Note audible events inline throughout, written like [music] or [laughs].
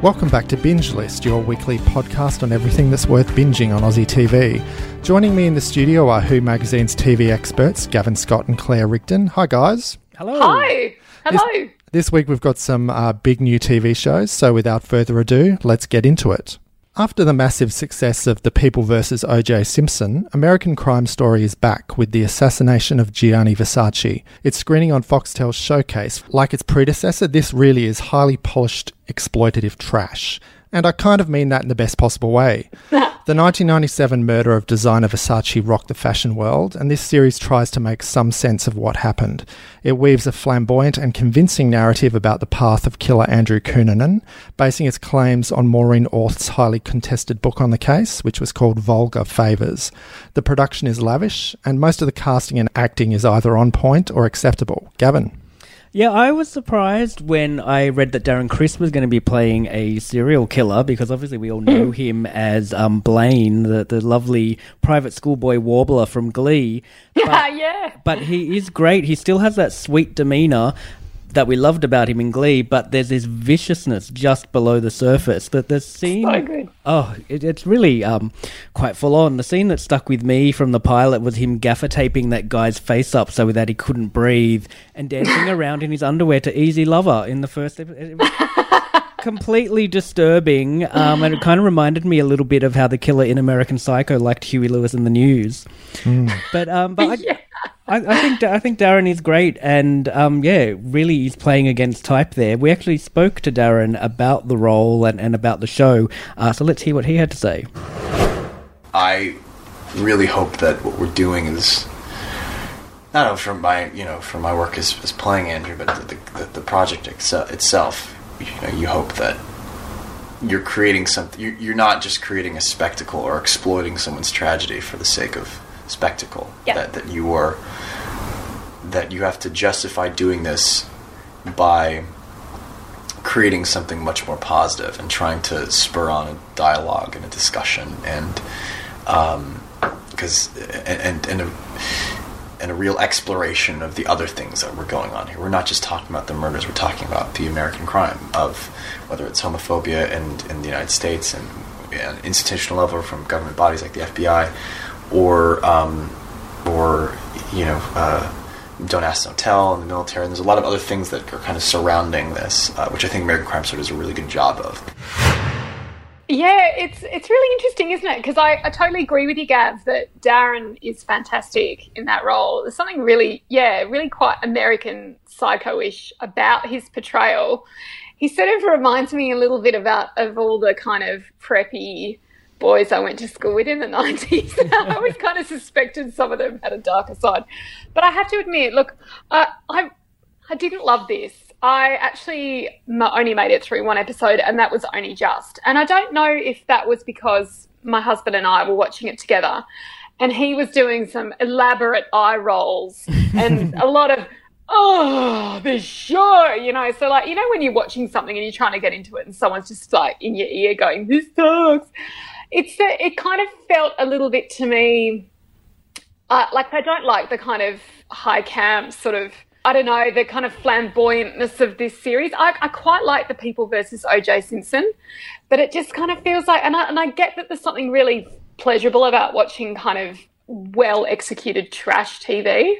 Welcome back to Binge List, your weekly podcast on everything that's worth binging on Aussie TV. Joining me in the studio are Who Magazine's TV experts, Gavin Scott and Claire Rigdon. Hi, guys. Hello. Hi. Hello. This week we've got some uh, big new TV shows, so without further ado, let's get into it. After the massive success of The People vs. O.J. Simpson, American Crime Story is back with the assassination of Gianni Versace. It's screening on Foxtel's Showcase. Like its predecessor, this really is highly polished, exploitative trash. And I kind of mean that in the best possible way. [laughs] the 1997 murder of designer Versace rocked the fashion world, and this series tries to make some sense of what happened. It weaves a flamboyant and convincing narrative about the path of killer Andrew Cunanan, basing its claims on Maureen Orth's highly contested book on the case, which was called Vulgar Favours. The production is lavish, and most of the casting and acting is either on point or acceptable. Gavin. Yeah, I was surprised when I read that Darren Criss was going to be playing a serial killer because obviously we all know him as um, Blaine, the, the lovely private schoolboy warbler from Glee. [laughs] Yeah, yeah. But he is great. He still has that sweet demeanor that we loved about him in Glee, but there's this viciousness just below the surface. That the scene, So good. oh, it, it's really um, quite full on. The scene that stuck with me from the pilot was him gaffer taping that guy's face up so that he couldn't breathe and dancing [laughs] around in his underwear to Easy Lover in the first episode. completely disturbing, um, and it kind of reminded me a little bit of how the killer in American Psycho liked Huey Lewis and the News. But um, but I, [laughs] I, I think I think Darren is great, and um, yeah, really he's playing against type there. We actually spoke to Darren about the role and, and about the show, uh, so let's hear what he had to say. I really hope that what we're doing is not only from my you know from my work as, as playing Andrew, but the, the, the project itself. You know, you hope that you're creating something. You're, you're not just creating a spectacle or exploiting someone's tragedy for the sake of spectacle. Yeah. That that you are that you have to justify doing this by creating something much more positive and trying to spur on a dialogue and a discussion and um, because and and and a, and a real exploration of the other things that were going on here. We're not just talking about the murders; we're talking about the American crime of whether it's homophobia in, in the United States and at an institutional level from government bodies like the FBI, or um, or you know. Uh, don't ask, don't tell in the military, and there's a lot of other things that are kind of surrounding this, uh, which I think American Crime Story does a really good job of. Yeah, it's it's really interesting, isn't it? Because I, I totally agree with you, Gav, that Darren is fantastic in that role. There's something really, yeah, really quite American psycho-ish about his portrayal. He sort of reminds me a little bit about of all the kind of preppy boys I went to school with in the [laughs] 90s. [laughs] I always kind of suspected some of them had a darker side. But I have to admit, look, uh, I I didn't love this. I actually only made it through one episode, and that was only just. And I don't know if that was because my husband and I were watching it together, and he was doing some elaborate eye rolls and [laughs] a lot of oh this show you know so like you know when you're watching something and you're trying to get into it and someone's just like in your ear going this sucks it's the, it kind of felt a little bit to me uh, like I don't like the kind of high camp sort of I don't know the kind of flamboyantness of this series. I, I quite like the People versus O.J. Simpson, but it just kind of feels like, and I, and I get that there's something really pleasurable about watching kind of well executed trash TV,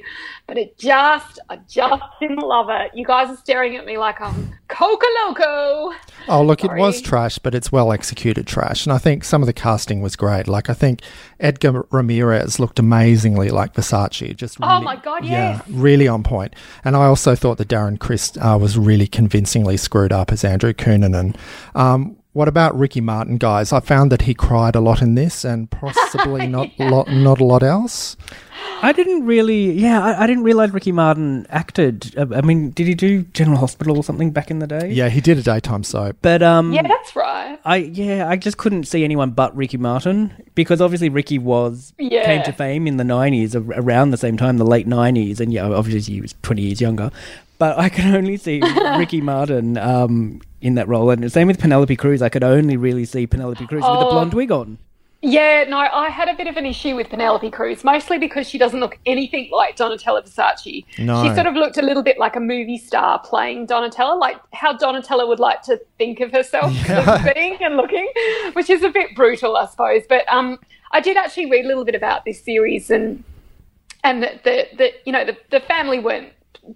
but it just I just didn't love it. You guys are staring at me like I'm Coca Loco. Oh, look, it was trash, but it's well executed trash. And I think some of the casting was great. Like, I think Edgar Ramirez looked amazingly like Versace. Just Oh really- my God, Yeah, really on point. And I also thought that Darren Criss uh, was really convincingly screwed up as Andrew Cunanan. Um, What about Ricky Martin, guys? I found that he cried a lot in this, and possibly [laughs] not a lot, not a lot else. I didn't really, yeah, I, I didn't realize Ricky Martin acted. Uh, I mean, did he do General Hospital or something back in the day? Yeah, he did a daytime soap. But um, Yeah, that's right. I yeah, I just couldn't see anyone but Ricky Martin because obviously Ricky was Yeah. came to fame in the nineties, around the same time, the late nineties, and yeah, obviously he was twenty years younger. But I could only see [laughs] Ricky Martin um, in that role, and the same with Penelope Cruz. I could only really see Penelope Cruz with a Oh. blonde wig on. Yeah, no, I had a bit of an issue with Penelope Cruz, mostly because she doesn't look anything like Donatella Versace. No. She sort of looked a little bit like a movie star playing Donatella, like how Donatella would like to think of herself as [laughs] being and looking, which is a bit brutal, I suppose. But um, I did actually read a little bit about this series and and that the, the you know the, the family weren't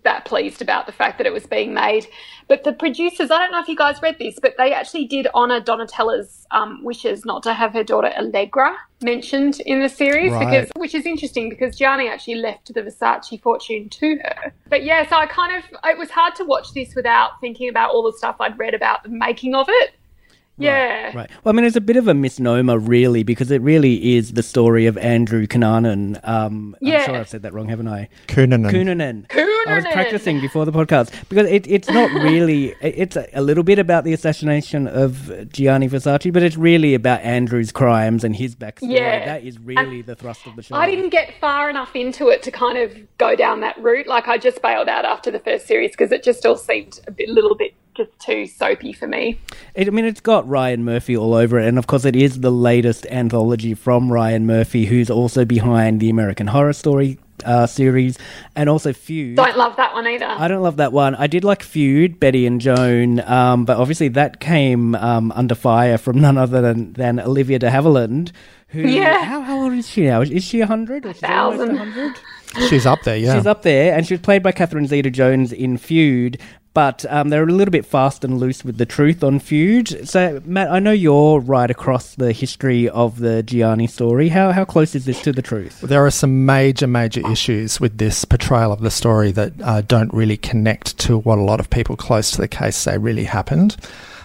that pleased about the fact that it was being made. But the producers, I don't know if you guys read this, but they actually did honour Donatella's um, wishes not to have her daughter Allegra mentioned in the series, Right. because which is interesting because Gianni actually left the Versace fortune to her. But yeah, so I kind of it was hard to watch this without thinking about all the stuff I'd read about the making of it. Yeah. Right. Well, I mean, it's a bit of a misnomer, really, because it really is the story of Andrew Cunanan. Um, I'm sure I've said that wrong, haven't I? Cunanan. Cunanan. I was practicing before the podcast because it, it's not [laughs] really. It's a, a little bit about the assassination of Gianni Versace, but it's really about Andrew's crimes and his backstory. Yeah. That is really the thrust of the show. I didn't get far enough into it to kind of go down that route. Like I just bailed out after the first series because it just all seemed a bit, little bit just too soapy for me. It, I mean, it's got Ryan Murphy all over it, and of course, it is the latest anthology from Ryan Murphy, who's also behind the American Horror Story uh, series and also Feud. Don't love that one either. I don't love that one. I did like Feud, Betty and Joan, um, but obviously that came um, under fire from none other than, than Olivia de Havilland, who Yeah. how, how old is she now? Is she hundred or she's almost Thousand. hundred? She's up there, yeah. She's up there, and she was played by Catherine Zeta-Jones in Feud. But um, they're a little bit fast and loose with the truth on Feud. So, Matt, I know you're right across the history of the Gianni story. How how close is this to the truth? There are some major, major issues with this portrayal of the story that uh, don't really connect to what a lot of people close to the case say really happened,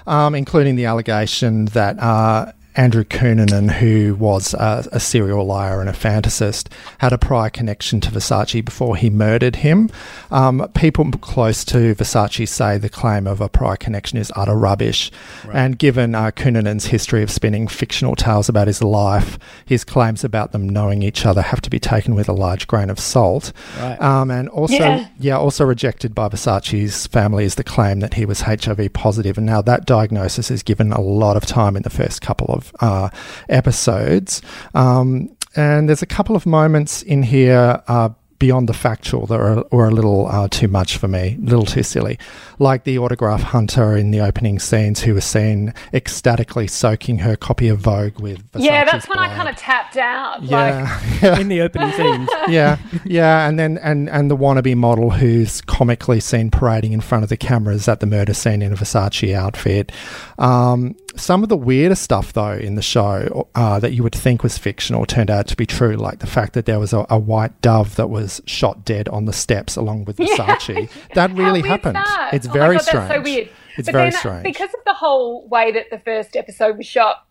um, including the allegation that uh, Andrew Cunanan, who was a, a serial liar and a fantasist, had a prior connection to Versace before he murdered him. Um, people close to Versace say the claim of a prior connection is utter rubbish. And given uh, Cunanan's history of spinning fictional tales about his life, his claims about them knowing each other have to be taken with a large grain of salt. Right. Um, and also, Yeah. yeah, also rejected by Versace's family is the claim that he was HIV positive. positive, and now that diagnosis is given a lot of time in the first couple of uh, episodes. Um, and there's a couple of moments in here. Uh, Beyond the factual, that are, were a little uh, too much for me, a little too silly. Like the autograph hunter in the opening scenes, who was seen ecstatically soaking her copy of Vogue with Versace's yeah, that's when I kind of tapped out. Like, yeah, [laughs] yeah In the opening scenes. [laughs] yeah, yeah, and then and and the wannabe model who's comically seen parading in front of the cameras at the murder scene in a Versace outfit. Um, some of the weirdest stuff, though, in the show uh, that you would think was fictional turned out to be true, like the fact that there was a, a white dove that was shot dead on the steps along with Versace. [laughs] That really happened. that? It's Oh very God, strange. So weird. It's But very then, strange. Because of the whole way that the first episode was shot,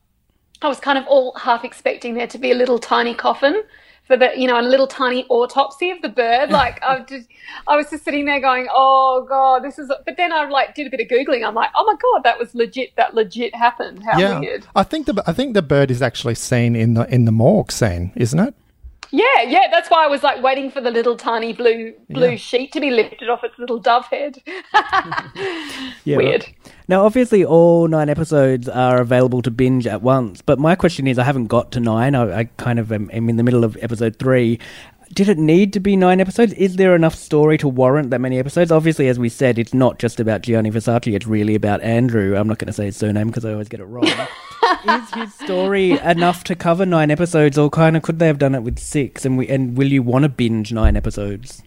I was kind of all half expecting there to be a little tiny coffin for the, you know, a little tiny autopsy of the bird. Like I just, I was just sitting there going, "Oh God, this is." But then I like did a bit of googling. I'm like, "Oh my God, that was legit. That legit happened. How yeah, weird." I think the I think the bird is actually seen in the in the morgue scene, isn't it? Yeah, yeah. That's why I was like waiting for the little tiny blue blue Yeah. sheet to be lifted off its little dove head. [laughs] Yeah, Weird. Now, obviously, all nine episodes are available to binge at once. But my question is, I haven't got to nine. I, I kind of am, am in the middle of episode three. Did it need to be nine episodes? Is there enough story to warrant that many episodes? Obviously, as we said, it's not just about Gianni Versace. It's really about Andrew. I'm not going to say his surname because I always get it wrong. [laughs] is his story enough to cover nine episodes, or kind of could they have done it with six? And we and will you want to binge nine episodes?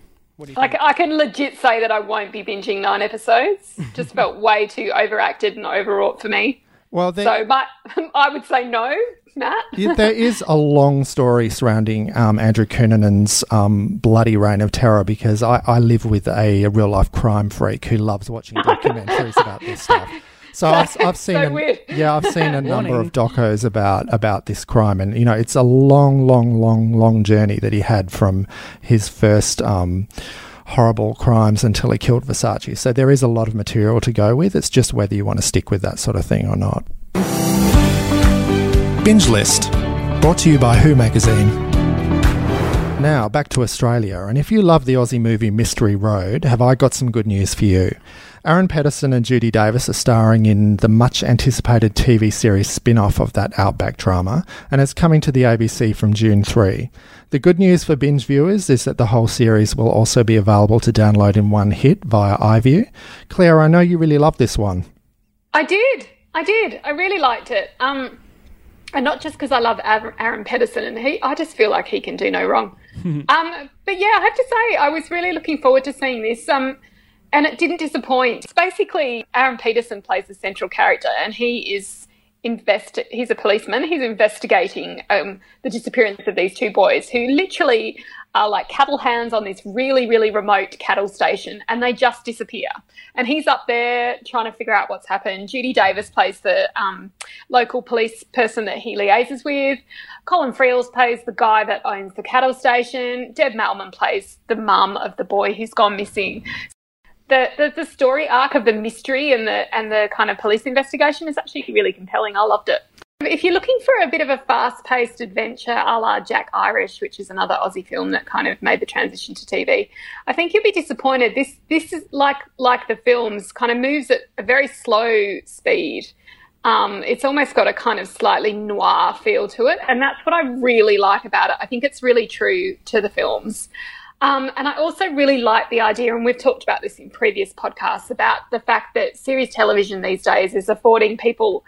Like I can legit say that I won't be binging nine episodes. [laughs] Just felt way too overacted and overwrought for me. Well, there, So, but [laughs] I would say no, Matt. There is a [laughs] long story surrounding um, Andrew Cunanan's um, bloody reign of terror because I, I live with a, real life crime freak who loves watching documentaries about this stuff. So I've, I've seen so a, weird. yeah I've seen a [laughs] number of docos about about this crime, and you know it's a long, long, long, long journey that he had from his first um, horrible crimes until he killed Versace. So there is a lot of material to go with. It's just whether you want to stick with that sort of thing or not. Binge List, brought to you by Who Magazine. Now, back to Australia, and if you love the Aussie movie Mystery Road, have I got some good news for you? Aaron Pedersen and Judy Davis are starring in the much anticipated TV series spin off of that Outback drama, and it's coming to the ABC from June 3. The good news for binge viewers is that the whole series will also be available to download in one hit via iView. Claire, I know you really love this one. I did. I did. I really liked it. Um, and not just because I love Aaron Aaron Pedersen, and he, I just feel like he can do no wrong. [laughs] um, but yeah, I have to say, I was really looking forward to seeing this. Um, and it didn't disappoint. It's basically, Aaron Pedersen plays the central character, and he is invest. He's a policeman. He's investigating um, the disappearance of these two boys, who literally are like cattle hands on this really, really remote cattle station, and they just disappear. And he's up there trying to figure out what's happened. Judy Davis plays the um, local police person that he liaises with. Colin Friels plays the guy that owns the cattle station. Deb Mailman plays the mum of the boy who's gone missing the, the the story arc of the mystery and the and the kind of police investigation is actually really compelling. I loved it. If you're looking for a bit of a fast-paced adventure, a la Jack Irish, which is another Aussie film that kind of made the transition to TV, I think you'll be disappointed. This this is like like the films, kind of moves at a very slow speed. Um, it's almost got a kind of slightly noir feel to it, and that's what I really like about it. I think it's really true to the films. Um, and I also really like the idea, and we've talked about this in previous podcasts, about the fact that series television these days is affording people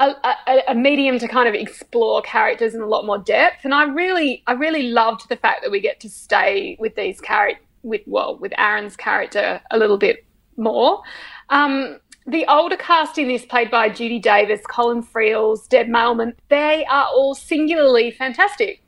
a, a, a medium to kind of explore characters in a lot more depth. And I really, I really loved the fact that we get to stay with these characters, with well, with Aaron's character a little bit more. Um, the older cast in this, played by Judy Davis, Colin Friels, Deb Mailman, they are all singularly fantastic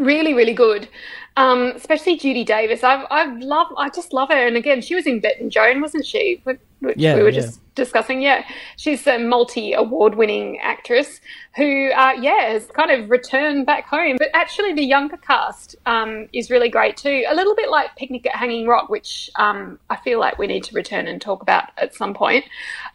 really, really good. Um, especially Judy Davis. I've, I've love, I just love her. And again, she was in Bette and Joan, wasn't she? Which Yeah, we were yeah. just discussing. Yeah, she's a multi-award-winning actress who, uh, yeah, has kind of returned back home. But actually, the younger cast um, is really great too. A little bit like Picnic at Hanging Rock, which um, I feel like we need to return and talk about at some point.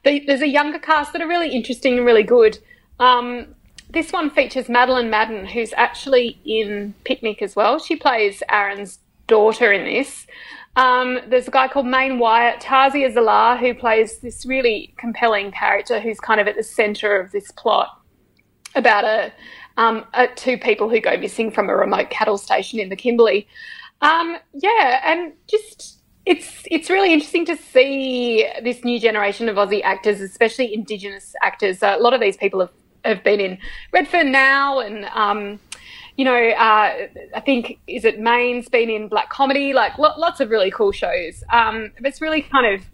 The, there's a younger cast that are really interesting and really good. Um, this one features Madeleine Madden, who's actually in Picnic as well. She plays Aaron's daughter in this. Um, there's a guy called Meyne Wyatt, Tasia Zalar, who plays this really compelling character who's kind of at the centre of this plot about a, um, a two people who go missing from a remote cattle station in the Kimberley. Um, yeah, and just it's it's really interesting to see this new generation of Aussie actors, especially Indigenous actors. Uh, a lot of these people have, have been in Redfern now, and um, you know, uh, I think is it Meyne's been in Black Comedy, like lo- lots of really cool shows. Um, but it's really kind of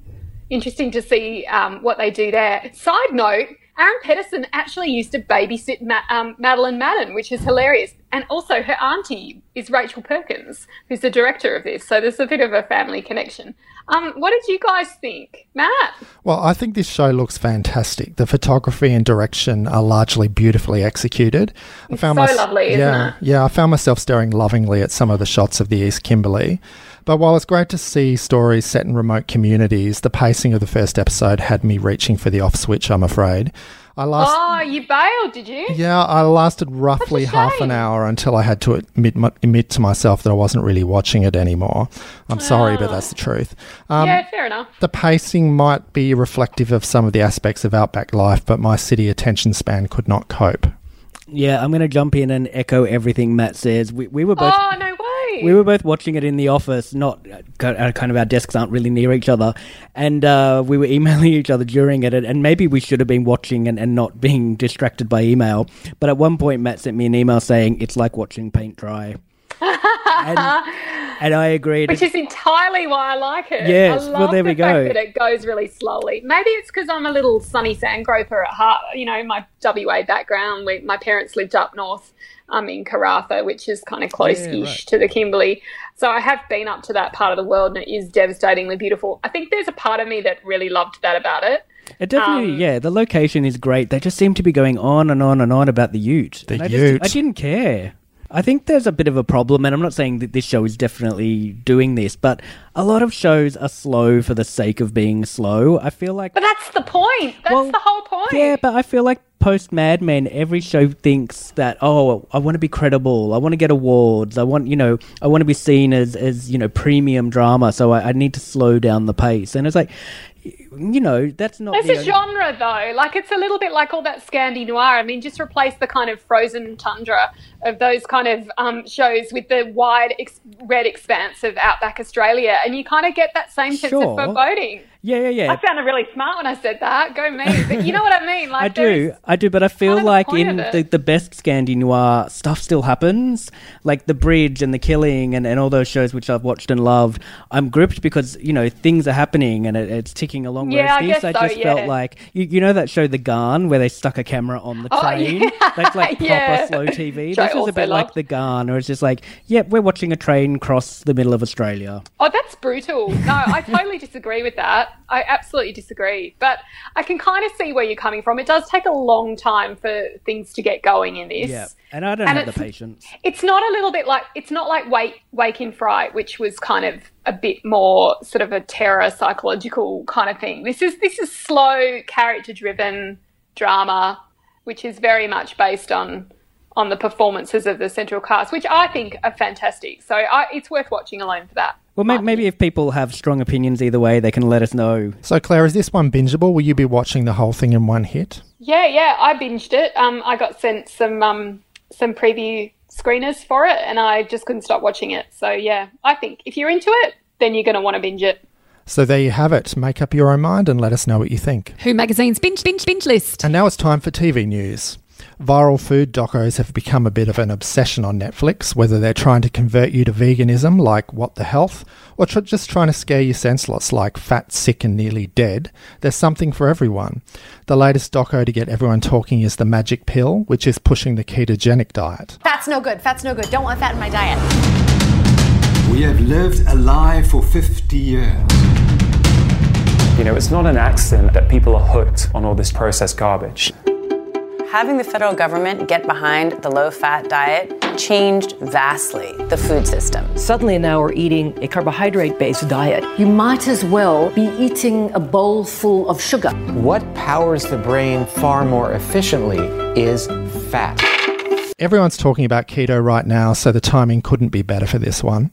interesting to see um, what they do there. Side note. Aaron Pedersen actually used to babysit Ma- um, Madeleine Madden, which is hilarious. And also, her auntie is Rachel Perkins, who's the director of this. So there's a bit of a family connection. Um, what did you guys think, Matt? Well, I think this show looks fantastic. The photography and direction are largely beautifully executed. I found so lovely, isn't yeah, it? Yeah, I found myself staring lovingly at some of the shots of the East Kimberley. But while it's great to see stories set in remote communities, the pacing of the first episode had me reaching for the off switch, I'm afraid. I last Oh, you bailed, did you? yeah, I lasted roughly half an hour until I had to admit, my- admit to myself that I wasn't really watching it anymore. I'm sorry, but that's the truth. Um, yeah, fair enough. the pacing might be reflective of some of the aspects of outback life, but my city attention span could not cope. Yeah, I'm going to jump in and echo everything Matt says. We, we were both Oh, no way. We were both watching it in the office. Not uh, kind of our desks aren't really near each other, and uh, we were [laughs] emailing each other during it. And maybe we should have been watching and, and not being distracted by email. But at one point, Matt sent me an email saying it's like watching paint dry. [laughs] and, and I agreed. Which is entirely why I like it. Yes, I well, there the we fact go. that it goes really slowly. Maybe it's because I'm a little sunny sandgroper at heart. You know, my WA background. We, my parents lived up north um, in Karratha, which is kind of close-ish to the Kimberley. So I have been up to that part of the world, and it is devastatingly beautiful. I think there's a part of me that really loved that about it. It definitely, Um, yeah. The location is great. They just seem to be going on and on and on about the Ute. The And I Ute. Just, I didn't care. I think there's a bit of a problem, and I'm not saying that this show is definitely doing this, but a lot of shows are slow for the sake of being slow. I feel like. But that's the point. That's Well, the whole point. Yeah, but I feel like post Mad Men, every show thinks that oh, I want to be credible. I want to get awards. I want you know, I want to be seen as as you know, premium drama. So I, I need to slow down the pace. And it's like, you know, that's not. It's a only- genre, though. Like, it's a little bit like all that Scandi noir. I mean, just replace the kind of frozen tundra of those kind of um, shows with the wide ex- red expanse of outback Australia, and you kind of get that same sense Sure. of foreboding. Yeah, yeah, yeah. I sounded really smart when I said that. Go me. But you know what I mean? [laughs] Like, I do, I do, but I feel kind of the like in the, the best Scandi noir stuff still happens, like The Bridge and The Killing and, and all those shows which I've watched and loved. I'm gripped because you know things are happening and it, it's ticking along. Yeah, I guess I so, just yeah. felt like you, you know that show The Ghan where they stuck a camera on the Oh, [laughs] train. yeah. That's like [laughs] proper Yeah. slow TV. This is a bit like. The Ghan, or it's just like, yeah, we're watching a train cross the middle of Australia. Oh, that's brutal. No, I totally disagree with that. I absolutely disagree. But I can kind of see where you're coming from. It does take a long time for things to get going in this. Yeah, and I don't And have the patience. It's not a little bit like it's not like Wake Wake in Fright, which was kind of a bit more sort of a terror psychological kind of thing. This is this is slow, character driven drama, which is very much based on on the performances of the central cast, which I think are fantastic. So I, it's worth watching alone for that. Well, may- maybe if people have strong opinions either way, they can let us know. So, Claire, is this one bingeable? Will you be watching the whole thing in one hit? Yeah, yeah, I binged it. Um, I got sent some um, some preview screeners for it, and I just couldn't stop watching it. So yeah, I think if you're into it, then you're going to want to binge it. So, there you have it. Make up your own mind and let us know what you think. Who Magazine's binge, binge, binge list. And now it's time for TV news. Viral food docos have become a bit of an obsession on Netflix, whether they're trying to convert you to veganism, like What the Health, or tr- just trying to scare you senseless, like Fat, Sick, and Nearly Dead. There's something for everyone. The latest doco to get everyone talking is The Magic Pill, which is pushing the ketogenic diet. Fat's no good. Fat's no good. Don't want fat in my diet. We have lived a lie for 50 years. You know, it's not an accident that people are hooked on all this processed garbage. Having the federal government get behind the low fat diet changed vastly the food system. Suddenly now we're eating a carbohydrate based diet. You might as well be eating a bowl full of sugar. What powers the brain far more efficiently is fat. Everyone's talking about keto right now, so the timing couldn't be better for this one.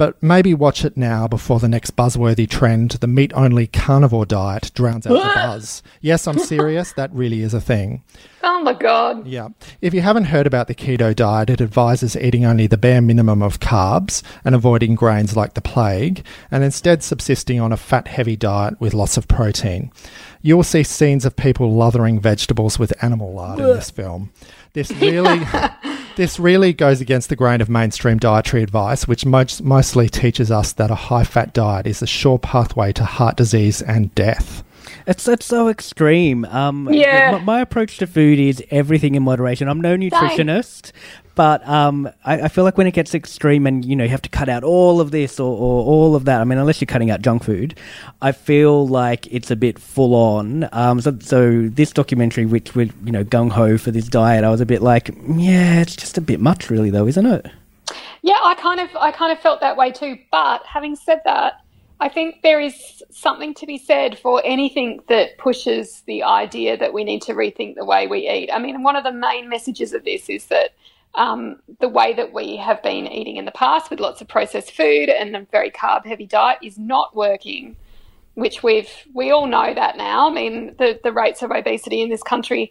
But maybe watch it now before the next buzzworthy trend, the meat only carnivore diet, drowns out the buzz. Yes, I'm serious, that really is a thing. Oh my god! Yeah. If you haven't heard about the keto diet, it advises eating only the bare minimum of carbs and avoiding grains like the plague, and instead subsisting on a fat heavy diet with lots of protein. You will see scenes of people lathering vegetables with animal lard in this film. This really [laughs] this really goes against the grain of mainstream dietary advice, which most, mostly teaches us that a high fat diet is a sure pathway to heart disease and death. It's it's so extreme. Um, Yeah. My, my approach to food is everything in moderation. I'm no nutritionist, but um, I, I feel like when it gets extreme and you know you have to cut out all of this or, or all of that. I mean, unless you're cutting out junk food, I feel like it's a bit full on. Um, so so this documentary, which was you know gung ho for this diet, I was a bit like, yeah, it's just a bit much, really, though, isn't it? Yeah, I kind of I kind of felt that way too. But having said that, I think there is something to be said for anything that pushes the idea that we need to rethink the way we eat. I mean, one of the main messages of this is that um, the way that we have been eating in the past with lots of processed food and a very carb heavy diet is not working. Which we've we all know that now. I mean, the the rates of obesity in this country.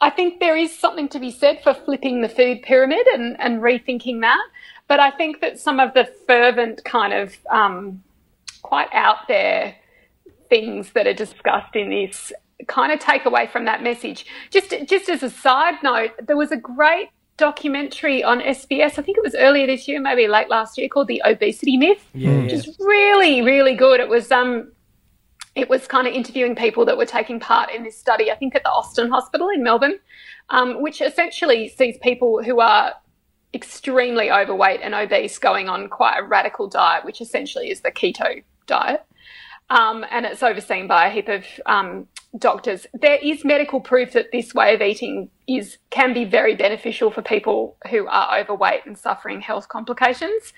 I think there is something to be said for flipping the food pyramid and, and rethinking that. But I think that some of the fervent kind of um, quite out there things that are discussed in this kind of take away from that message. Just just as a side note, there was a great documentary on SBS. I think it was earlier this year, maybe late last year, called "The Obesity Myth," Yeah, which is really really good. It was um. It was kind of interviewing people that were taking part in this study, I think at the Austin Hospital in Melbourne, um, which essentially sees people who are extremely overweight and obese going on quite a radical diet, which essentially is the keto diet. um, and it's overseen by a heap of um, doctors. There is medical proof that this way of eating is can be very beneficial for people who are overweight and suffering health complications.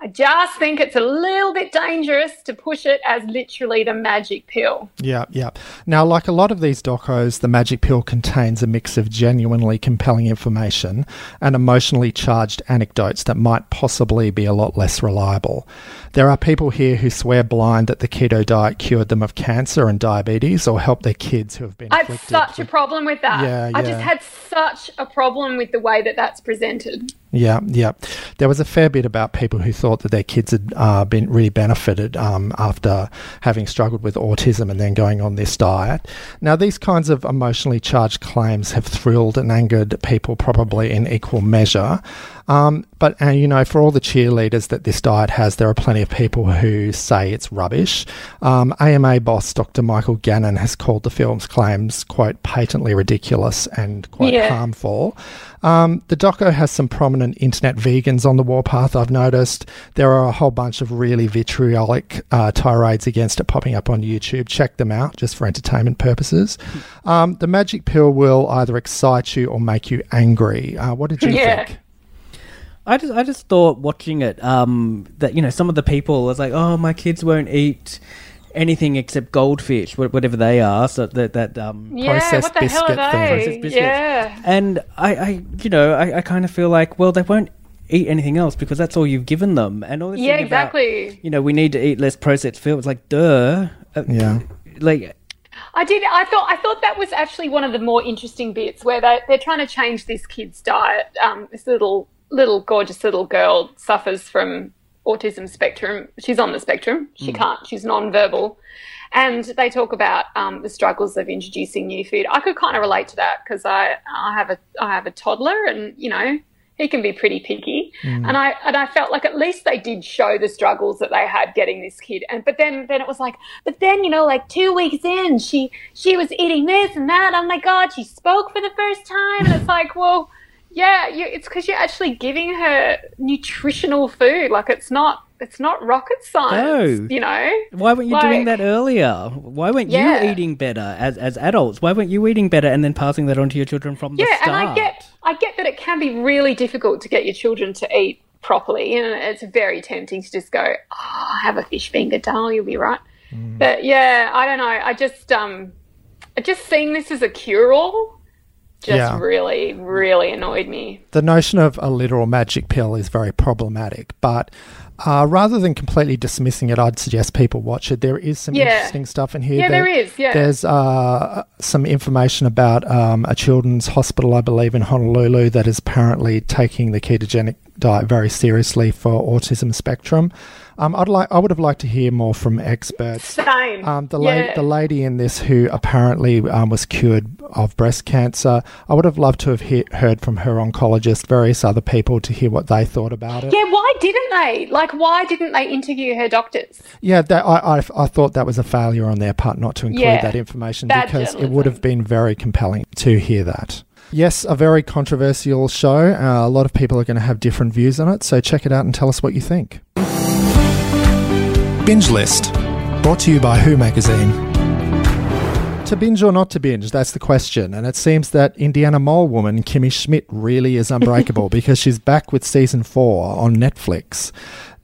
I just think it's a little bit dangerous to push it as literally the magic pill. Yeah, yeah. Now, like a lot of these docos, the magic pill contains a mix of genuinely compelling information and emotionally charged anecdotes that might possibly be a lot less reliable. There are people here who swear blind that the keto diet cured them of cancer and diabetes or helped their kids who have been. I have such a problem with that. Yeah, I yeah. just had such a problem with the way that that's presented. Yeah, yeah. There was a fair bit about people who thought that their kids had uh, been really benefited um, after having struggled with autism and then going on this diet. Now, these kinds of emotionally charged claims have thrilled and angered people probably in equal measure. Um, but, and you know, for all the cheerleaders that this diet has, there are plenty of people who say it's rubbish. Um, AMA boss Dr. Michael Gannon has called the film's claims, quote, patently ridiculous and quite Yeah. harmful. Um, the doco has some prominent internet vegans on the warpath, I've noticed. There are a whole bunch of really vitriolic uh, tirades against it popping up on YouTube. Check them out just for entertainment purposes. Um, the magic pill will either excite you or make you angry. Uh, what did you [laughs] Yeah. think? I just I just thought watching it um, that you know some of the people was like oh my kids won't eat anything except goldfish whatever they are so that that um Yeah, Processed what the hell are biscuit thing. Processed biscuits. Yeah. and I, I you know I, I kind of feel like well they won't eat anything else because that's all you've given them and all this Yeah, thing about, exactly. you know we need to eat less processed food it's like duh Uh, Yeah. like I did. I thought. I thought that was actually one of the more interesting bits where they they're trying to change this kid's diet. Um, this little little gorgeous little girl suffers from autism spectrum. She's on the spectrum. She can't. She's non-verbal, and they talk about um, the struggles of introducing new food. I could kind of relate to that because I I have a I have a toddler, and you know he can be pretty picky. And I and I felt like at least they did show the struggles that they had getting this kid. And but then then it was like, but then you know, like two weeks in, she she was eating this and that. Oh my god, she spoke for the first time, and it's like, well, yeah, you, it's because you're actually giving her nutritional food. Like it's not it's not rocket science. No. You know. why weren't you Like- doing that earlier why weren't Yeah. you eating better as as adults why weren't you eating better and then passing that on to your children from the start? yeah, and I get I get that it can be really difficult to get your children to eat properly, and it's very tempting to just go, "Oh, have a fish finger, darling, you'll be right." But yeah, I don't know. I just um, I just seeing this as a cure-all just Yeah. really, really annoyed me. the notion of a literal magic pill is very problematic, but uh, rather than completely dismissing it, I'd suggest people watch it. There is some Yeah. interesting stuff in here. Yeah, there is, yeah. There's uh, some information about um, a children's hospital, I believe, in Honolulu that is apparently taking the ketogenic diet very seriously for autism spectrum. Um, I'd like, I would have liked to hear more from experts. Same. Um, the, yeah. la- the lady in this who apparently um, was cured of breast cancer, I would have loved to have he- heard from her oncologist, various other people to hear what they thought about it. yeah, why didn't they? Like, why didn't they interview her doctors? Yeah, that, I, I, I thought that was a failure on their part not to include Yeah, that information because it would have been very compelling to hear that. Yes, a very controversial show. Uh, a lot of people are going to have different views on it, so check it out and tell us what you think. Binge List, brought to you by Who Magazine. To binge or not to binge, that's the question. And it seems that Indiana Mole woman Kimmy Schmidt really is unbreakable [laughs] because she's back with season four on Netflix.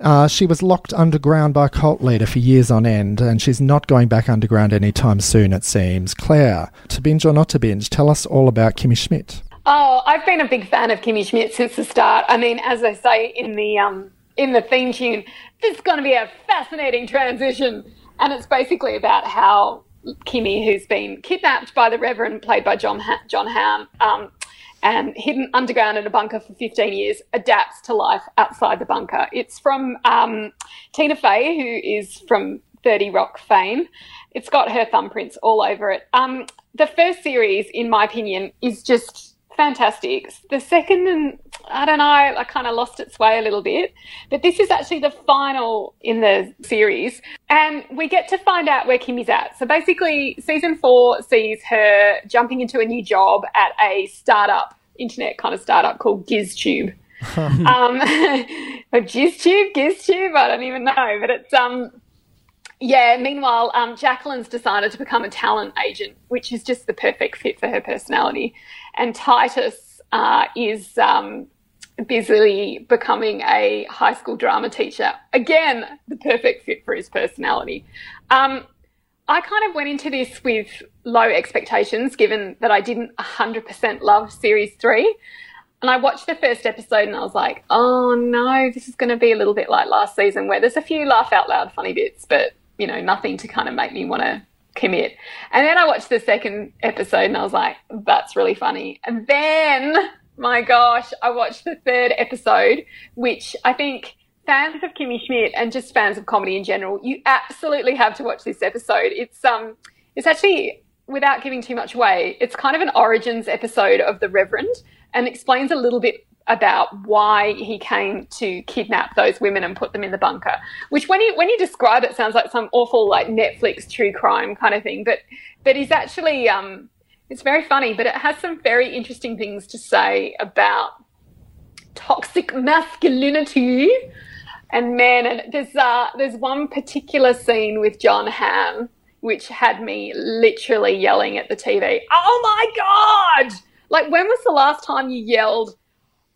Uh, she was locked underground by a cult leader for years on end, and she's not going back underground anytime soon, it seems. Claire, to binge or not to binge, tell us all about Kimmy Schmidt. Oh, I've been a big fan of Kimmy Schmidt since the start. I mean, as I say in the um, in the theme tune, this is going to be a fascinating transition, and it's basically about how Kimmy, who's been kidnapped by the Reverend, played by John ha- Jon Hamm, um, and hidden underground in a bunker for 15 years, adapts to life outside the bunker. It's from um, Tina Fey, who is from 30 Rock fame. It's got her thumbprints all over it. Um, the first series, in my opinion, is just fantastic. The second, and I don't know, I kind of lost its way a little bit. But this is actually the final in the series, and we get to find out where Kimmy's at. So basically, season four sees her jumping into a new job at a startup, internet kind of startup called GizTube. [laughs] um, [laughs] or GizTube, GizTube, I don't even know, but it's um, Yeah, meanwhile, um, Jacqueline's decided to become a talent agent, which is just the perfect fit for her personality. And Titus uh, is um, busily becoming a high school drama teacher. Again, the perfect fit for his personality. Um, I kind of went into this with low expectations, given that I didn't 100% love series three. And I watched the first episode and I was like, oh no, this is going to be a little bit like last season where there's a few laugh out loud funny bits, but you know, nothing to kind of make me want to commit. And then I watched the second episode and I was like, that's really funny. And then, my gosh, I watched the third episode, which I think fans of Kimmy Schmidt and just fans of comedy in general, you absolutely have to watch this episode. It's um it's actually without giving too much away, it's kind of an origins episode of The Reverend and explains a little bit about why he came to kidnap those women and put them in the bunker. Which, when you when you describe it, sounds like some awful like Netflix true crime kind of thing. But but he's actually um, it's very funny. But it has some very interesting things to say about toxic masculinity and men. And there's uh, there's one particular scene with Jon Hamm which had me literally yelling at the TV. Oh my god! Like, when was the last time you yelled?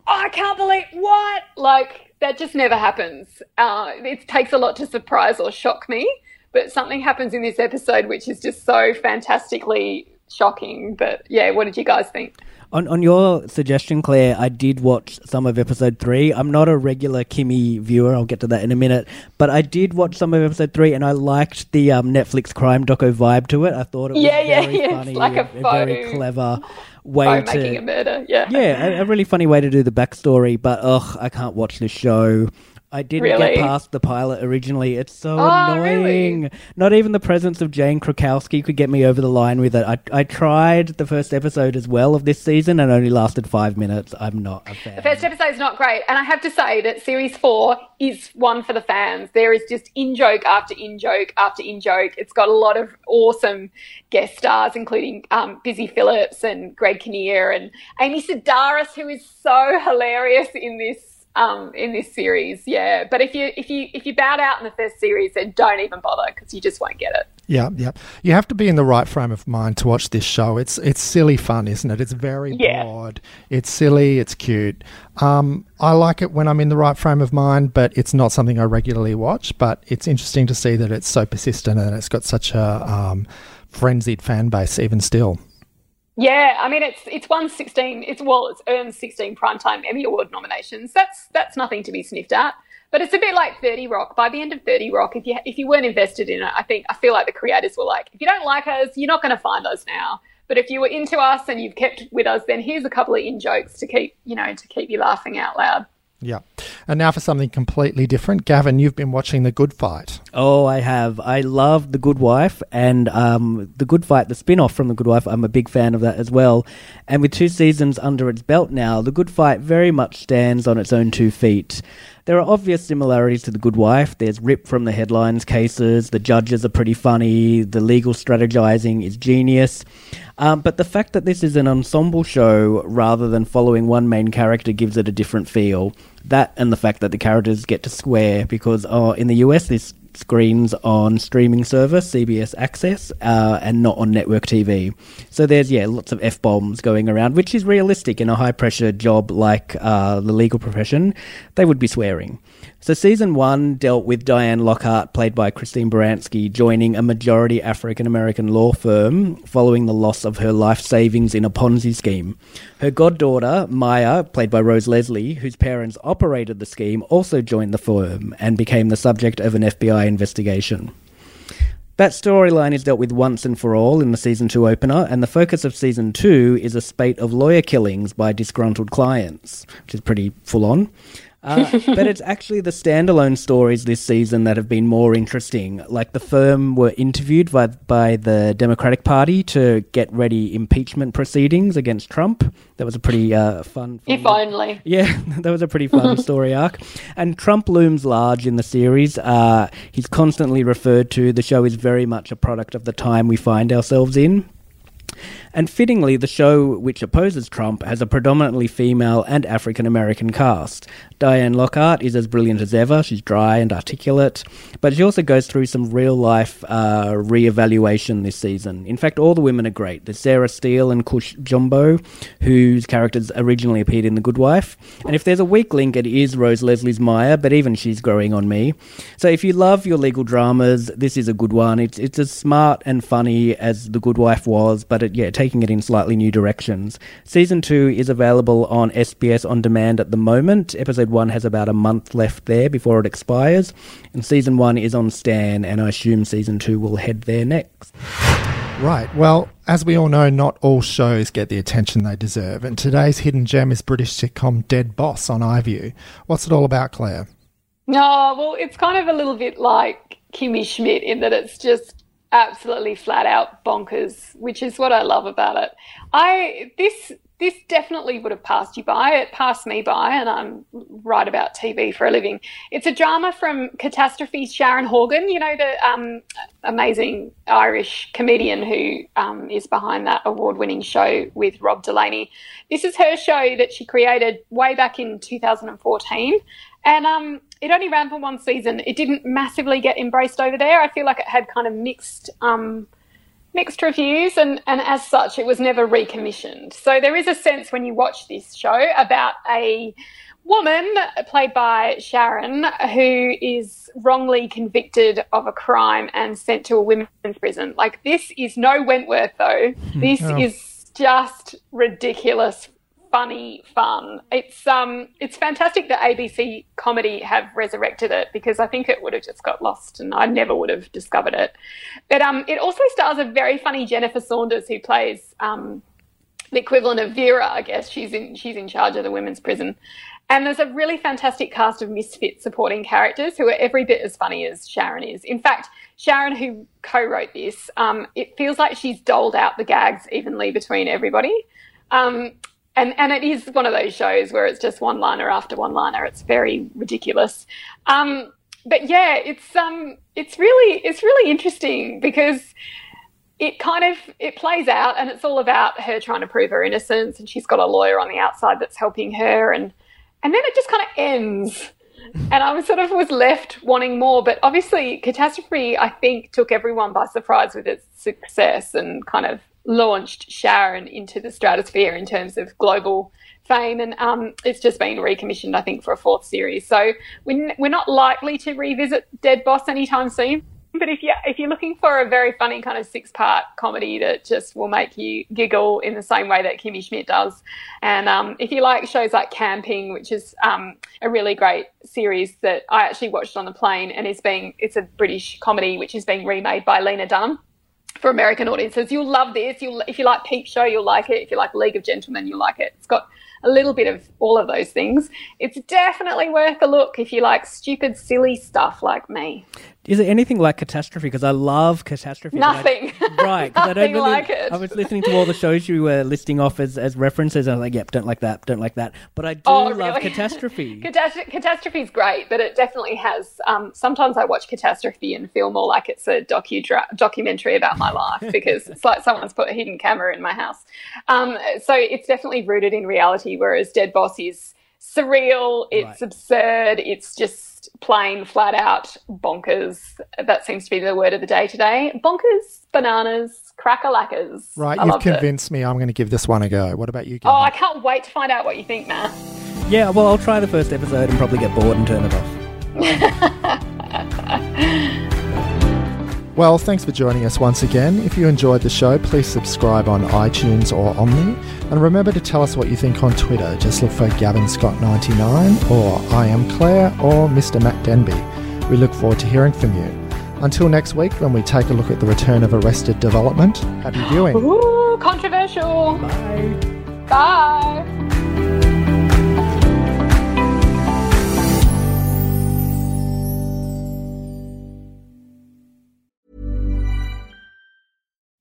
Oh, I can't believe what? Like, that just never happens. Uh, it takes a lot to surprise or shock me, but something happens in this episode which is just so fantastically shocking. But yeah, what did you guys think? On on your suggestion, Claire, I did watch some of episode three. I'm not a regular Kimmy viewer. I'll get to that in a minute. But I did watch some of episode three, and I liked the um, Netflix crime doco vibe to it. I thought it was yeah, very yeah, funny, it's like a, a very clever way by to making a murder. Yeah, yeah, a, a really funny way to do the backstory. But ugh, I can't watch this show. I didn't Really? get past the pilot originally. It's so Oh, annoying. Not even the presence of Jane Krakowski could get me over the line with it. I, I tried the first episode as well of this season and only lasted five minutes. I'm not a fan. The first episode is not great, and I have to say that series four is one for the fans. There is just in joke after in joke after in joke. It's got a lot of awesome guest stars, including um, Busy Phillips and Greg Kinnear and Amy Sedaris, who is so hilarious in this um, in this series. Yeah, but if you if you if you bowed out in the first series, then don't even bother because you just won't get it. Yeah, yeah. You have to be in the right frame of mind to watch this show. It's it's silly fun, isn't it? It's very Yeah. broad. It's silly. It's cute. Um, I like it when I'm in the right frame of mind, but it's not something I regularly watch. But it's interesting to see that it's so persistent and it's got such a um, frenzied fan base even still. Yeah, I mean it's it's won sixteen. It's well, it's earned sixteen primetime Emmy Award nominations. That's that's nothing to be sniffed at. But it's a bit like Thirty Rock. By the end of Thirty Rock, if you if you weren't invested in it, I think I feel like the creators were like, if you don't like us, you're not going to find us now. But if you were into us and you've kept with us, then here's a couple of in jokes to keep you know to keep you laughing out loud. Yeah. And now for something completely different. Gavin, you've been watching The Good Fight. Oh, I have. I love The Good Wife and um, The Good Fight, the spin off from The Good Wife. I'm a big fan of that as well. And with two seasons under its belt now, The Good Fight very much stands on its own two feet. There are obvious similarities to The Good Wife. There's rip from the headlines cases, the judges are pretty funny, the legal strategizing is genius. Um, but the fact that this is an ensemble show rather than following one main character gives it a different feel. That and the fact that the characters get to swear because oh, in the US this screens on streaming service CBS Access uh, and not on network TV. So there's yeah lots of f bombs going around, which is realistic in a high pressure job like uh, the legal profession. They would be swearing. So season one dealt with Diane Lockhart, played by Christine Baranski, joining a majority African American law firm following the loss of her life savings in a Ponzi scheme. Her goddaughter, Maia, played by Rose Leslie, whose parents operated the scheme, also joined the firm and became the subject of an FBI investigation. That storyline is dealt with once and for all in the season two opener, and the focus of season two is a spate of lawyer killings by disgruntled clients, which is pretty full on. Uh, but it's actually the standalone stories this season that have been more interesting. Like the firm were interviewed by by the Democratic Party to get ready impeachment proceedings against Trump. That was a pretty uh, fun. If only. Yeah, [laughs] that was a pretty fun [laughs] story arc. And Trump looms large in the series. Uh, he's constantly referred to. The show is very much a product of the time we find ourselves in. And fittingly, the show which opposes Trump has a predominantly female and African American cast. Diane Lockhart is as brilliant as ever. She's dry and articulate, but she also goes through some real life uh, re-evaluation this season. In fact, all the women are great. There's Sarah Steele and Cush Jumbo, whose characters originally appeared in The Good Wife. And if there's a weak link, it is Rose Leslie's Maia, but even she's growing on me. So if you love your legal dramas, this is a good one. It's it's as smart and funny as The Good Wife was, but it, yeah, taking it in slightly new directions. Season two is available on SBS on demand at the moment. Episode one has about a month left there before it expires, and season one is on Stan, and I assume season two will head there next. Right. Well, as we all know, not all shows get the attention they deserve, and today's hidden gem is British sitcom Dead Boss on iView. What's it all about, Claire? No, well, it's kind of a little bit like Kimmy Schmidt in that it's just absolutely flat out bonkers, which is what I love about it. I this this definitely would have passed you by. It passed me by, and I'm right about TV for a living. It's a drama from Catastrophe's Sharon Horgan, you know, the um, amazing Irish comedian who um, is behind that award winning show with Rob Delaney. This is her show that she created way back in 2014. And um, it only ran for one season. It didn't massively get embraced over there. I feel like it had kind of mixed. Um, mixed reviews, and, and as such, it was never recommissioned. So there is a sense when you watch this show about a woman played by Sharon who is wrongly convicted of a crime and sent to a women's prison. Like this is no Wentworth though. This Oh. is just ridiculous funny fun. It's um it's fantastic that ABC comedy have resurrected it because I think it would have just got lost and I never would have discovered it. But um it also stars a very funny Jennifer Saunders who plays um the equivalent of Vera, I guess. She's in she's in charge of the women's prison. And there's a really fantastic cast of misfit supporting characters who are every bit as funny as Sharon is. In fact, Sharon, who co-wrote this, um, it feels like she's doled out the gags evenly between everybody. Um, and and it is one of those shows where it's just one liner after one liner. It's very ridiculous. Um, but yeah, it's um, it's really it's really interesting because it kind of it plays out and it's all about her trying to prove her innocence and she's got a lawyer on the outside that's helping her and and then it just kind of ends and I was sort of was left wanting more but obviously catastrophe I think took everyone by surprise with its success and kind of launched Sharon into the stratosphere in terms of global fame and um, it's just been recommissioned I think for a fourth series. So we're, we're not likely to revisit Dead Boss anytime soon but if you if you're looking for a very funny kind of six part comedy that just will make you giggle in the same way that Kimmy Schmidt does, and um, if you like shows like Camping, which is um, a really great series that I actually watched on the plane, and is being it's a British comedy which is being remade by Lena Dunham for American audiences. You'll love this. You'll if you like Peep Show, you'll like it. If you like League of Gentlemen, you'll like it. It's got a little bit of all of those things. It's definitely worth a look if you like stupid, silly stuff like me. Is it anything like Catastrophe? Because I love Catastrophe. I- Nothing. [laughs] right, because I don't Nothing really. like it. I was listening to all the shows you were listing off as, as references. And I was like, yep, don't like that, don't like that. But I do Oh, love really? Catastrophe. [laughs] Catastrophe, catastrophe is great, but it definitely has. Um, sometimes I watch Catastrophe and feel more like it's a docu documentary about my life [laughs] because it's like someone's put a hidden camera in my house. Um, so it's definitely rooted in reality, whereas Dead Boss is surreal. It's absurd. It's just plain, flat out bonkers. That seems to be the word of the day today. Bonkers, bananas, cracker-lackers. Right, I you've loved it. convinced me. I'm going to give this one a go. What about you? Oh, I can't wait to find out what you think, Matt. Yeah, well, I'll try the first episode and probably get bored and turn it off. [laughs] Well, thanks for joining us once again. If you enjoyed the show, please subscribe on iTunes or Omny. And remember to tell us what you think on Twitter. Just look for Gavin Scott99 or I am Claire or Mr. Matt Denby. We look forward to hearing from you. Until next week, when we take a look at the return of Arrested Development, happy viewing. Ooh, controversial. Bye. Bye.